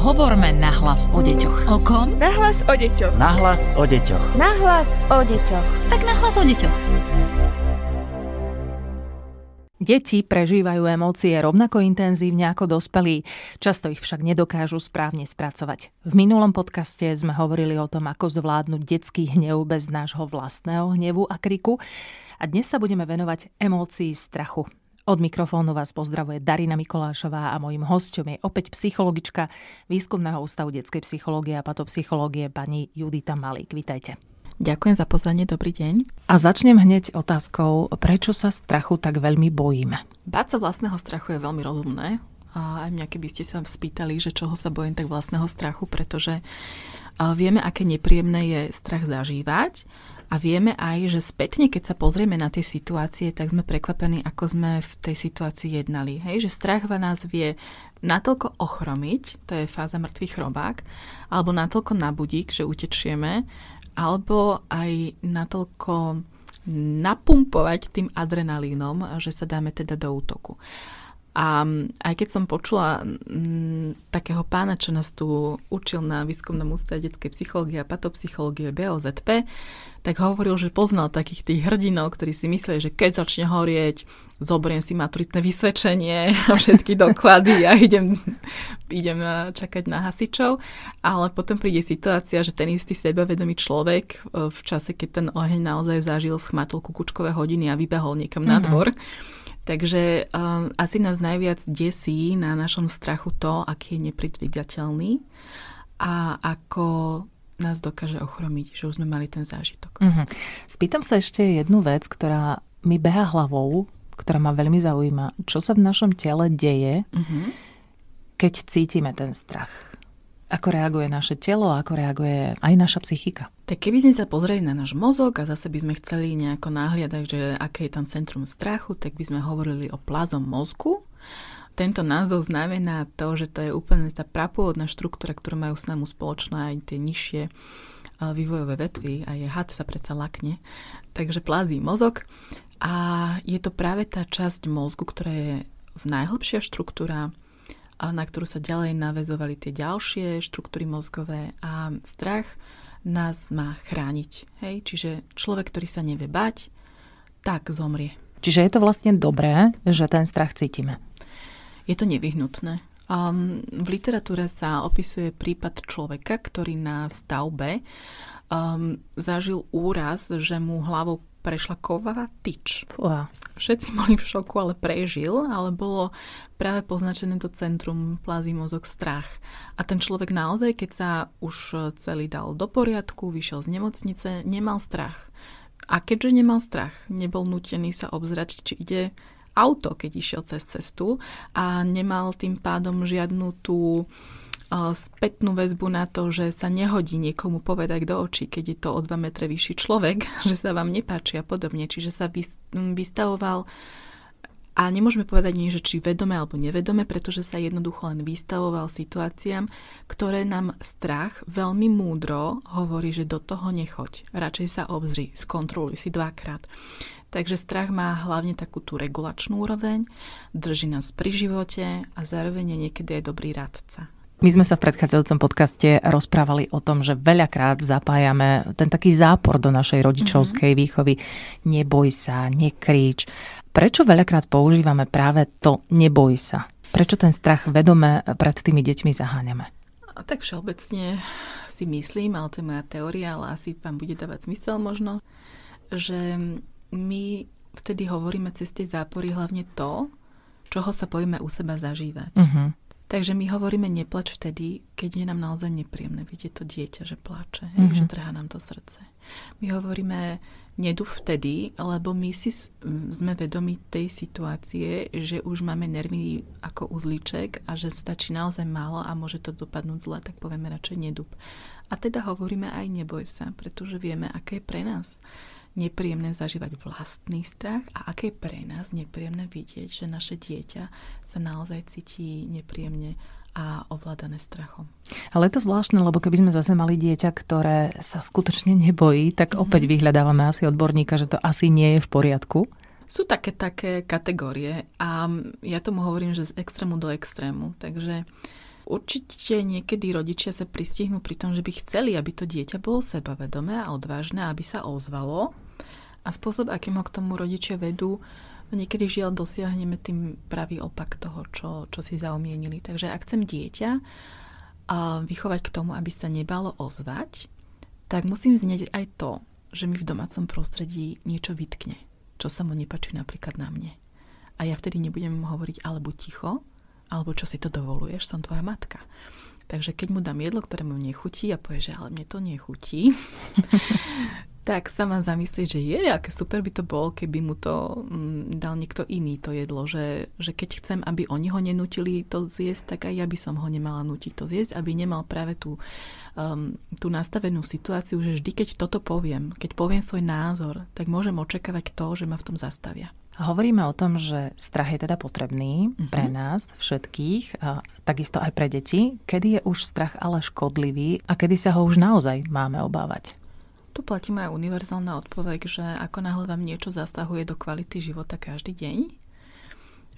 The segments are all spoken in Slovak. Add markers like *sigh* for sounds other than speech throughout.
Hovorme nahlas o deťoch. O kom? Nahlas o deťoch. Nahlas o deťoch. Nahlas o deťoch. Tak nahlas o deťoch. Deti prežívajú emócie rovnako intenzívne ako dospelí, často ich však nedokážu správne spracovať. V minulom podcaste sme hovorili o tom, ako zvládnuť detský hnev bez nášho vlastného hnevu a kriku a dnes sa budeme venovať emócii strachu. Od mikrofónu vás pozdravuje Darina Mikolášová a mojím hostom je opäť psychologička Výskumného ústavu detskej psychológie a patopsychológie pani Judita Malík. Vítajte. Ďakujem za pozvanie, dobrý deň. A začnem hneď otázkou, prečo sa strachu tak veľmi bojíme? Báť sa vlastného strachu je veľmi rozumné. A aj mňa, keby ste sa spýtali, že čoho sa bojím, tak vlastného strachu, pretože vieme, aké nepríjemné je strach zažívať a vieme aj, že spätne, keď sa pozrieme na tie situácie, tak sme prekvapení, ako sme v tej situácii jednali. Hej, že strach nás vie natoľko ochromiť, to je fáza mŕtvych chrobák, alebo natoľko nabudík, že utečieme, alebo aj natoľko napumpovať tým adrenalínom, že sa dáme teda do útoku. A aj keď som počula m, takého pána, čo nás tu učil na výskumnom ústave detskej psychológie a patopsychológie BOZP, tak hovoril, že poznal takých tých hrdinov, ktorí si mysleli, že keď začne horieť, zoberiem si maturitné vysvedčenie a všetky doklady a idem, idem čakať na hasičov. Ale potom príde situácia, že ten istý sebavedomý človek e, v čase, keď ten oheň naozaj zažil, schmatol kukučkové hodiny a vybehol niekam mm-hmm. na mhm. dvor. Takže um, asi nás najviac desí na našom strachu to, aký je nepredvídateľný a ako nás dokáže ochromiť, že už sme mali ten zážitok. Uh-huh. Spýtam sa ešte jednu vec, ktorá mi beha hlavou, ktorá ma veľmi zaujíma. Čo sa v našom tele deje, uh-huh. keď cítime ten strach? Ako reaguje naše telo, ako reaguje aj naša psychika? Tak keby sme sa pozreli na náš mozog a zase by sme chceli nejako nahliadať, že aké je tam centrum strachu, tak by sme hovorili o plazom mozgu. Tento názov znamená to, že to je úplne tá prapôvodná štruktúra, ktorú majú s nami spoločná aj tie nižšie vývojové vetvy a je had sa predsa lakne. Takže plazí mozog a je to práve tá časť mozgu, ktorá je v najhlbšia štruktúra, na ktorú sa ďalej navezovali tie ďalšie štruktúry mozgové a strach nás má chrániť. Hej? Čiže človek, ktorý sa nevie bať, tak zomrie. Čiže je to vlastne dobré, že ten strach cítime. Je to nevyhnutné. Um, v literatúre sa opisuje prípad človeka, ktorý na stavbe um, zažil úraz, že mu hlavou prešla ková tyč. Fúha. Všetci boli v šoku, ale prežil, ale bolo práve poznačené to centrum plazí mozog strach. A ten človek naozaj, keď sa už celý dal do poriadku, vyšiel z nemocnice, nemal strach. A keďže nemal strach, nebol nutený sa obzrať, či ide auto, keď išiel cez cestu a nemal tým pádom žiadnu tú spätnú väzbu na to, že sa nehodí niekomu povedať do očí, keď je to o 2 metre vyšší človek, *laughs* že sa vám nepáči a podobne. Čiže sa vystavoval a nemôžeme povedať nie, že či vedome alebo nevedome, pretože sa jednoducho len vystavoval situáciám, ktoré nám strach veľmi múdro hovorí, že do toho nechoď. Radšej sa obzri, skontroluj si dvakrát. Takže strach má hlavne takú tú regulačnú úroveň, drží nás pri živote a zároveň je niekedy aj dobrý radca. My sme sa v predchádzajúcom podcaste rozprávali o tom, že veľakrát zapájame ten taký zápor do našej rodičovskej mm-hmm. výchovy. Neboj sa, nekríč. Prečo veľakrát používame práve to neboj sa? Prečo ten strach vedome pred tými deťmi zaháňame? A tak všeobecne si myslím, ale to je moja teória, ale asi vám bude dávať zmysel možno, že my vtedy hovoríme cez tie zápory hlavne to, čoho sa bojíme u seba zažívať. Uh-huh. Takže my hovoríme neplač vtedy, keď je nám naozaj nepríjemné vidieť to dieťa, že plače, mm-hmm. že trhá nám to srdce. My hovoríme nedu vtedy, lebo my si sme vedomi tej situácie, že už máme nervy ako uzlíček a že stačí naozaj málo a môže to dopadnúť zle, tak povieme radšej nedub. A teda hovoríme aj neboj sa, pretože vieme, aké je pre nás nepríjemné zažívať vlastný strach a aké je pre nás nepríjemné vidieť, že naše dieťa sa naozaj cíti nepríjemne a ovládané strachom. Ale je to zvláštne, lebo keby sme zase mali dieťa, ktoré sa skutočne nebojí, tak mm-hmm. opäť vyhľadávame asi odborníka, že to asi nie je v poriadku. Sú také, také kategórie a ja tomu hovorím, že z extrému do extrému. Takže určite niekedy rodičia sa pristihnú pri tom, že by chceli, aby to dieťa bolo sebavedomé a odvážne, aby sa ozvalo. A spôsob, akým ho k tomu rodičia vedú, niekedy žiaľ dosiahneme tým pravý opak toho, čo, čo si zaumienili. Takže ak chcem dieťa a vychovať k tomu, aby sa nebalo ozvať, tak musím znieť aj to, že mi v domácom prostredí niečo vytkne, čo sa mu nepačí napríklad na mne. A ja vtedy nebudem hovoriť alebo ticho, alebo čo si to dovoluješ, som tvoja matka. Takže keď mu dám jedlo, ktoré mu nechutí a povie, že ale mne to nechutí, *laughs* tak sa mám zamyslieť, že je, aké super by to bol, keby mu to mm, dal niekto iný to jedlo, že, že keď chcem, aby oni ho nenutili to zjesť, tak aj ja by som ho nemala nutiť to zjesť, aby nemal práve tú, um, tú nastavenú situáciu, že vždy, keď toto poviem, keď poviem svoj názor, tak môžem očakávať to, že ma v tom zastavia. Hovoríme o tom, že strach je teda potrebný uh-huh. pre nás všetkých, a takisto aj pre deti. Kedy je už strach ale škodlivý a kedy sa ho už naozaj máme obávať? Tu platí moja univerzálna odpoveď, že ako náhle vám niečo zasahuje do kvality života každý deň,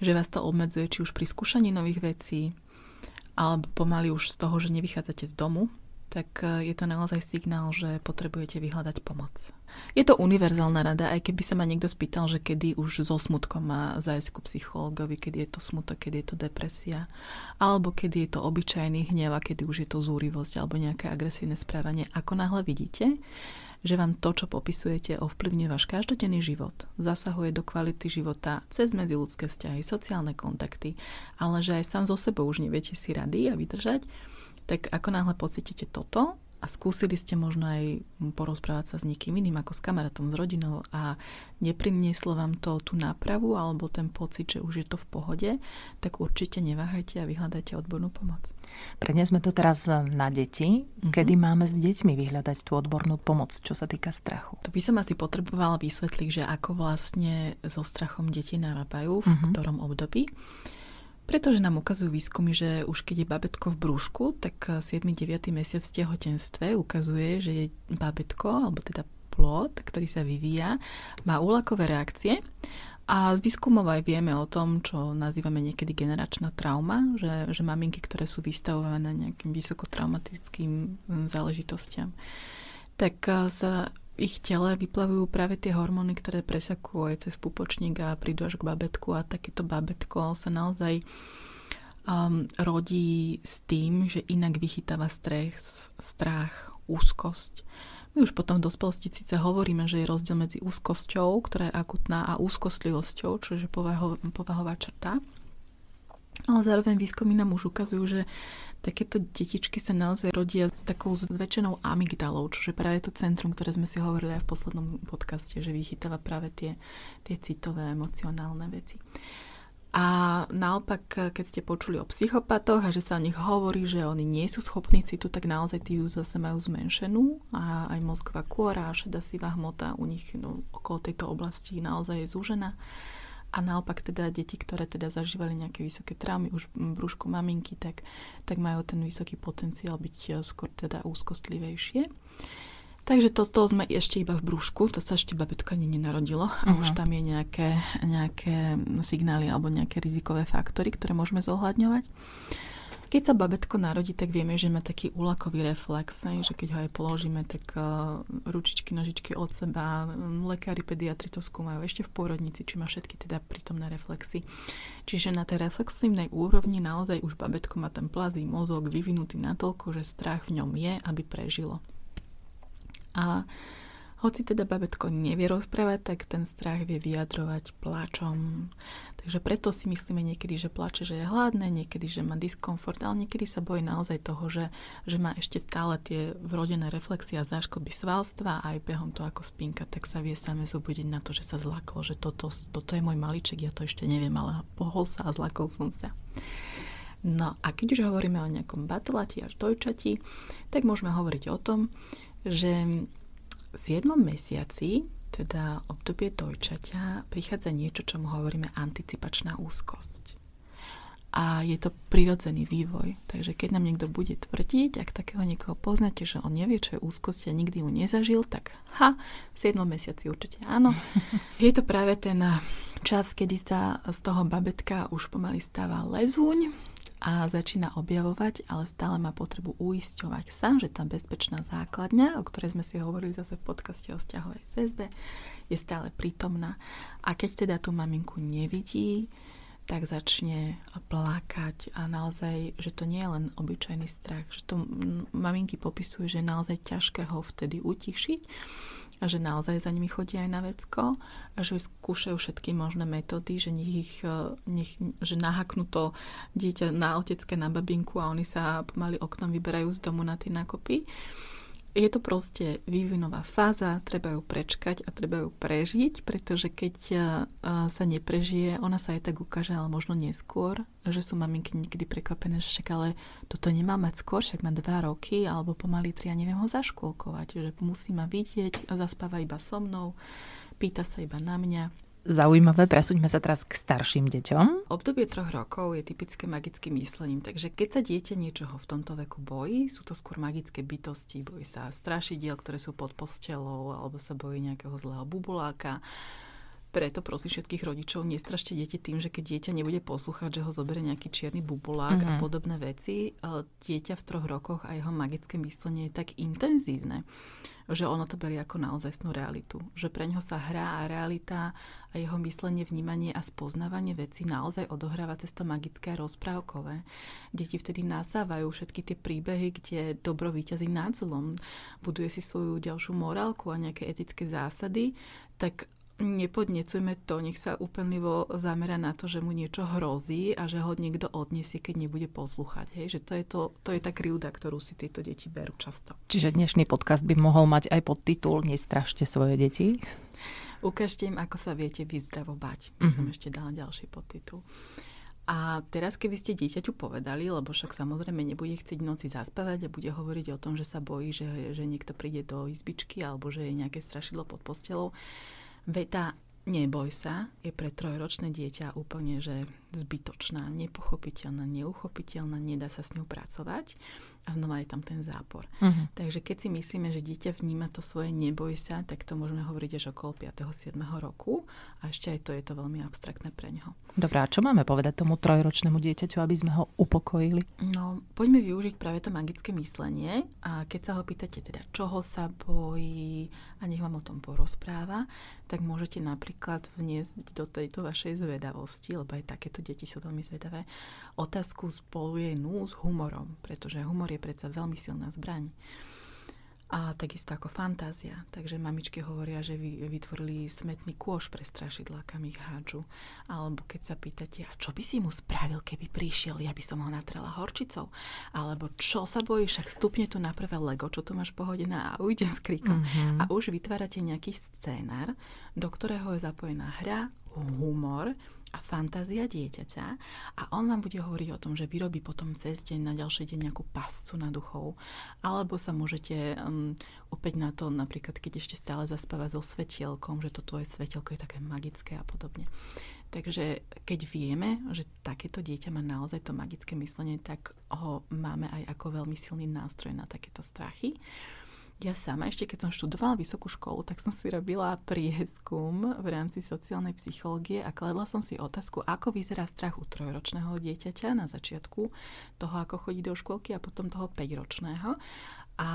že vás to obmedzuje či už pri skúšaní nových vecí, alebo pomaly už z toho, že nevychádzate z domu, tak e, je to naozaj signál, že potrebujete vyhľadať pomoc. Je to univerzálna rada, aj keby sa ma niekto spýtal, že kedy už so smutkom má zajsť ku psychologovi, kedy je to smutok, kedy je to depresia, alebo kedy je to obyčajný hnev a kedy už je to zúrivosť alebo nejaké agresívne správanie. Ako náhle vidíte, že vám to, čo popisujete, ovplyvňuje váš každodenný život, zasahuje do kvality života cez medziludské vzťahy, sociálne kontakty, ale že aj sám zo sebou už neviete si rady a vydržať, tak ako náhle pocítite toto, a skúsili ste možno aj porozprávať sa s niekým iným ako s kamarátom, s rodinou a neprinieslo vám to tú nápravu alebo ten pocit, že už je to v pohode, tak určite neváhajte a vyhľadajte odbornú pomoc. Prenesme to teraz na deti. Mm-hmm. Kedy máme s deťmi vyhľadať tú odbornú pomoc, čo sa týka strachu? To by som asi potrebovala vysvetliť, že ako vlastne so strachom deti narábajú, v mm-hmm. ktorom období. Pretože nám ukazujú výskumy, že už keď je babetko v brúšku, tak 7-9 mesiac v tehotenstve ukazuje, že je babetko, alebo teda plod, ktorý sa vyvíja, má úlakové reakcie. A z výskumov aj vieme o tom, čo nazývame niekedy generačná trauma, že, že maminky, ktoré sú vystavované nejakým vysokotraumatickým hm, záležitostiam, tak sa ich tele vyplavujú práve tie hormóny, ktoré presakujú aj cez pupočník a prídu až k babetku a takéto babetko sa naozaj um, rodí s tým, že inak vychytáva stres, strach, úzkosť. My už potom v dospelosti síce hovoríme, že je rozdiel medzi úzkosťou, ktorá je akutná, a úzkostlivosťou, čo je povaho, povahová črta. Ale zároveň výskumy nám už ukazujú, že takéto detičky sa naozaj rodia s takou zväčšenou amygdalou, čo je práve to centrum, ktoré sme si hovorili aj v poslednom podcaste, že vychytáva práve tie, tie citové, emocionálne veci. A naopak, keď ste počuli o psychopatoch a že sa o nich hovorí, že oni nie sú schopní citu, tak naozaj tí ju zase majú zmenšenú a aj mozgová kôra a šedá sivá hmota u nich no, okolo tejto oblasti naozaj je zúžená. A naopak teda deti, ktoré teda zažívali nejaké vysoké traumy už v brúšku maminky, tak, tak majú ten vysoký potenciál byť eh, skôr teda úzkostlivejšie. Takže to, to sme ešte iba v brúšku, to sa ešte babetko ani nenarodilo uh-huh. a už tam je nejaké, nejaké signály alebo nejaké rizikové faktory, ktoré môžeme zohľadňovať. Keď sa babetko narodí, tak vieme, že má taký úlakový reflex, že keď ho aj položíme, tak uh, ručičky, nožičky od seba, lekári, pediatri to skúmajú ešte v pôrodnici, či má všetky teda prítomné reflexy. Čiže na tej reflexívnej úrovni naozaj už babetko má ten plazý mozog vyvinutý natoľko, že strach v ňom je, aby prežilo. A hoci teda babetko nevie rozprávať, tak ten strach vie vyjadrovať plačom. Takže preto si myslíme niekedy, že plače, že je hladné, niekedy, že má diskomfort, ale niekedy sa bojí naozaj toho, že, že má ešte stále tie vrodené reflexie a záškodby svalstva a aj behom to ako spinka, tak sa vie same zobudiť na to, že sa zlaklo, že toto, toto je môj maliček, ja to ešte neviem, ale pohol sa a zlakol som sa. No a keď už hovoríme o nejakom batolati až dojčati, tak môžeme hovoriť o tom, že 7. mesiaci teda obdobie dojčaťa, prichádza niečo, čo mu hovoríme anticipačná úzkosť. A je to prirodzený vývoj. Takže keď nám niekto bude tvrdiť, ak takého niekoho poznáte, že on nevie, čo je úzkosť a nikdy ju nezažil, tak ha, v 7 mesiaci určite áno. *laughs* Je to práve ten čas, kedy sa z toho babetka už pomaly stáva lezúň a začína objavovať, ale stále má potrebu uisťovať sa, že tá bezpečná základňa, o ktorej sme si hovorili zase v podcaste o vzťahovej väzbe, je stále prítomná. A keď teda tú maminku nevidí, tak začne plakať a naozaj, že to nie je len obyčajný strach, že to maminky popisujú, že je naozaj ťažké ho vtedy utišiť a že naozaj za nimi chodí aj na vecko a že skúšajú všetky možné metódy, že, nech ich, e, že nahaknú to dieťa na otecké, na babinku a oni sa pomaly oknom vyberajú z domu na tie nákopy je to proste vývinová fáza, treba ju prečkať a treba ju prežiť, pretože keď sa neprežije, ona sa aj tak ukáže, ale možno neskôr, že sú maminky niekedy prekvapené, že však ale toto nemá mať skôr, však má dva roky alebo pomaly tri a neviem ho zaškolkovať, že musí ma vidieť zaspáva iba so mnou, pýta sa iba na mňa Zaujímavé, presúďme sa teraz k starším deťom. Obdobie troch rokov je typické magickým myslením, takže keď sa dieťa niečoho v tomto veku bojí, sú to skôr magické bytosti, bojí sa strašidiel, ktoré sú pod postelou, alebo sa bojí nejakého zlého bubuláka, preto prosím všetkých rodičov, nestrašte deti tým, že keď dieťa nebude poslúchať, že ho zoberie nejaký čierny bubulák mm-hmm. a mhm. podobné veci. Dieťa v troch rokoch a jeho magické myslenie je tak intenzívne, že ono to berie ako naozajstnú realitu. Že pre ňo sa hrá a realita a jeho myslenie, vnímanie a spoznávanie veci naozaj odohráva cez to magické a rozprávkové. Deti vtedy nasávajú všetky tie príbehy, kde dobro vyťazí nad zlom, buduje si svoju ďalšiu morálku a nejaké etické zásady, tak nepodnecujme to, nech sa úplnivo zamera na to, že mu niečo hrozí a že ho niekto odniesie, keď nebude poslúchať. Hej? Že to je, to, to je tá krivda, ktorú si tieto deti berú často. Čiže dnešný podcast by mohol mať aj podtitul Nestrašte svoje deti? Ukážte im, ako sa viete vyzdravo bať. By som mm-hmm. ešte dala ďalší podtitul. A teraz, keby ste dieťaťu povedali, lebo však samozrejme nebude chcieť noci zaspávať a bude hovoriť o tom, že sa bojí, že, že niekto príde do izbičky alebo že je nejaké strašidlo pod postelou, Veta neboj sa je pre trojročné dieťa úplne že zbytočná, nepochopiteľná, neuchopiteľná, nedá sa s ňou pracovať a znova je tam ten zápor. Uh-huh. Takže keď si myslíme, že dieťa vníma to svoje neboj sa, tak to môžeme hovoriť až okolo 5. 7. roku a ešte aj to je to veľmi abstraktné pre neho. Dobre, a čo máme povedať tomu trojročnému dieťaťu, aby sme ho upokojili? No, poďme využiť práve to magické myslenie a keď sa ho pýtate teda, čoho sa bojí a nech vám o tom porozpráva, tak môžete napríklad vniesť do tejto vašej zvedavosti, lebo aj takéto deti sú veľmi zvedavé, otázku spojenú s humorom, pretože humor je predsa veľmi silná zbraň. A takisto ako fantázia. Takže mamičky hovoria, že vy, vytvorili smetný kôš pre strašidlá, kam ich hádžu. Alebo keď sa pýtate, a čo by si mu spravil, keby prišiel, ja by som ho natrela horčicou. Alebo čo sa bojí, však stupne tu na prvé Lego, čo tu máš pohodené a ujde s krikom. Mm-hmm. A už vytvárate nejaký scénar, do ktorého je zapojená hra, humor a fantázia dieťaťa a on vám bude hovoriť o tom, že vyrobí potom cez deň na ďalší deň nejakú pascu na duchov. Alebo sa môžete um, opäť na to, napríklad keď ešte stále zaspáva so svetielkom, že to tvoje svetielko je také magické a podobne. Takže keď vieme, že takéto dieťa má naozaj to magické myslenie, tak ho máme aj ako veľmi silný nástroj na takéto strachy. Ja sama ešte, keď som študovala vysokú školu, tak som si robila prieskum v rámci sociálnej psychológie a kladla som si otázku, ako vyzerá strach u trojročného dieťaťa na začiatku toho, ako chodí do školky a potom toho 5-ročného. A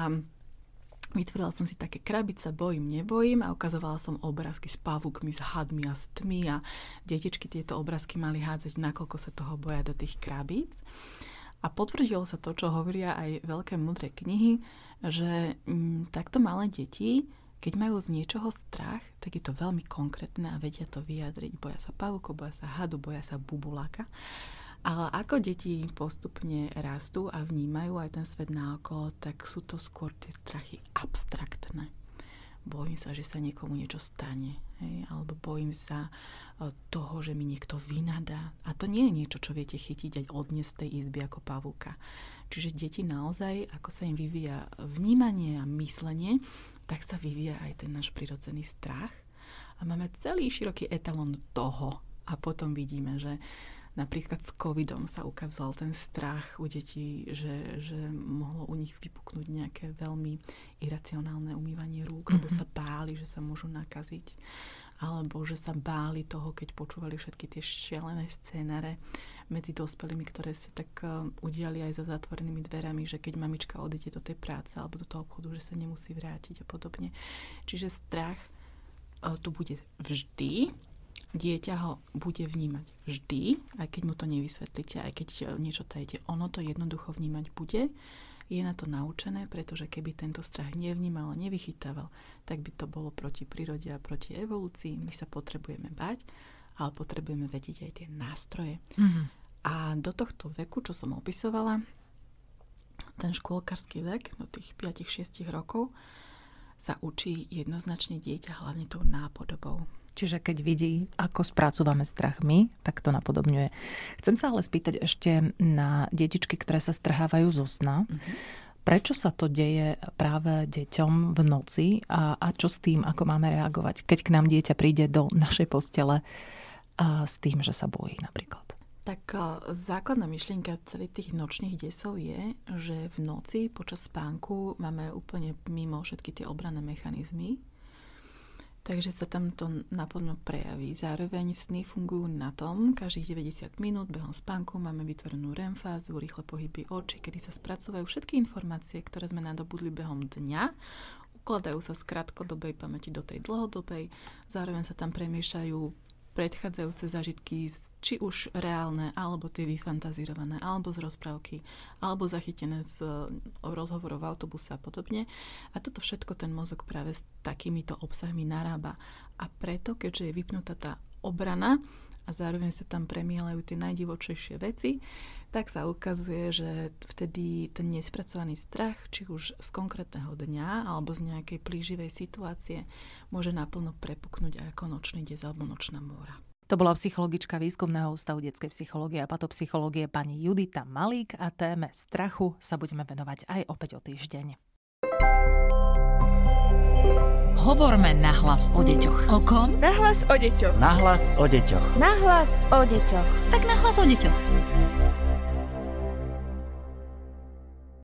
Vytvorila som si také krabice, bojím, nebojím a ukazovala som obrázky s pavúkmi, s hadmi a s tmy a detičky tieto obrázky mali hádzať, nakoľko sa toho boja do tých krabíc. A potvrdilo sa to, čo hovoria aj veľké mudré knihy, že m, mm, takto malé deti, keď majú z niečoho strach, tak je to veľmi konkrétne a vedia to vyjadriť. Boja sa pavúko, boja sa hadu, boja sa bubuláka. Ale ako deti postupne rastú a vnímajú aj ten svet naokolo, tak sú to skôr tie strachy abstraktné. Bojím sa, že sa niekomu niečo stane. Hej? Alebo bojím sa toho, že mi niekto vynadá. A to nie je niečo, čo viete chytiť aj odniesť z tej izby ako pavúka. Čiže deti naozaj, ako sa im vyvíja vnímanie a myslenie, tak sa vyvíja aj ten náš prirodzený strach. A máme celý široký etalon toho. A potom vidíme, že napríklad s covidom sa ukázal ten strach u detí, že, že mohlo u nich vypuknúť nejaké veľmi iracionálne umývanie rúk, mm-hmm. lebo sa báli, že sa môžu nakaziť alebo že sa báli toho, keď počúvali všetky tie šialené scénare medzi dospelými, ktoré sa tak uh, udiali aj za zatvorenými dverami, že keď mamička odíde do tej práce alebo do toho obchodu, že sa nemusí vrátiť a podobne. Čiže strach uh, tu bude vždy, dieťa ho bude vnímať vždy, aj keď mu to nevysvetlíte, aj keď niečo tajete, ono to jednoducho vnímať bude je na to naučené, pretože keby tento strach nevnímal a nevychytával, tak by to bolo proti prírode a proti evolúcii. My sa potrebujeme bať, ale potrebujeme vedieť aj tie nástroje. Mm-hmm. A do tohto veku, čo som opisovala, ten škôlkarský vek, do tých 5-6 rokov, sa učí jednoznačne dieťa hlavne tou nápodobou. Čiže keď vidí, ako spracúvame strach my, tak to napodobňuje. Chcem sa ale spýtať ešte na detičky, ktoré sa strhávajú zo sna. Mm-hmm. Prečo sa to deje práve deťom v noci a, a čo s tým, ako máme reagovať, keď k nám dieťa príde do našej postele a s tým, že sa bojí napríklad? Tak základná myšlienka celých tých nočných desov je, že v noci počas spánku máme úplne mimo všetky tie obranné mechanizmy Takže sa tam to naplno prejaví. Zároveň sny fungujú na tom, každých 90 minút behom spánku máme vytvorenú REM fázu, rýchle pohyby očí, kedy sa spracovajú všetky informácie, ktoré sme nadobudli behom dňa, ukladajú sa z krátkodobej pamäti do tej dlhodobej, zároveň sa tam premiešajú predchádzajúce zažitky, či už reálne, alebo tie vyfantazírované, alebo z rozprávky, alebo zachytené z rozhovorov v autobuse a podobne. A toto všetko ten mozog práve s takýmito obsahmi narába. A preto, keďže je vypnutá tá obrana a zároveň sa tam premielajú tie najdivočejšie veci, tak sa ukazuje, že vtedy ten nespracovaný strach, či už z konkrétneho dňa alebo z nejakej plíživej situácie, môže naplno prepuknúť ako nočný des alebo nočná môra. To bola psychologička Výskumného ústavu detskej psychológie a patopsychológie pani Judita Malík a téme strachu sa budeme venovať aj opäť o týždeň. Hovorme nahlas o deťoch. O kom? Nahlas o deťoch. Nahlas o deťoch. Nahlas o deťoch. Tak nahlas o deťoch.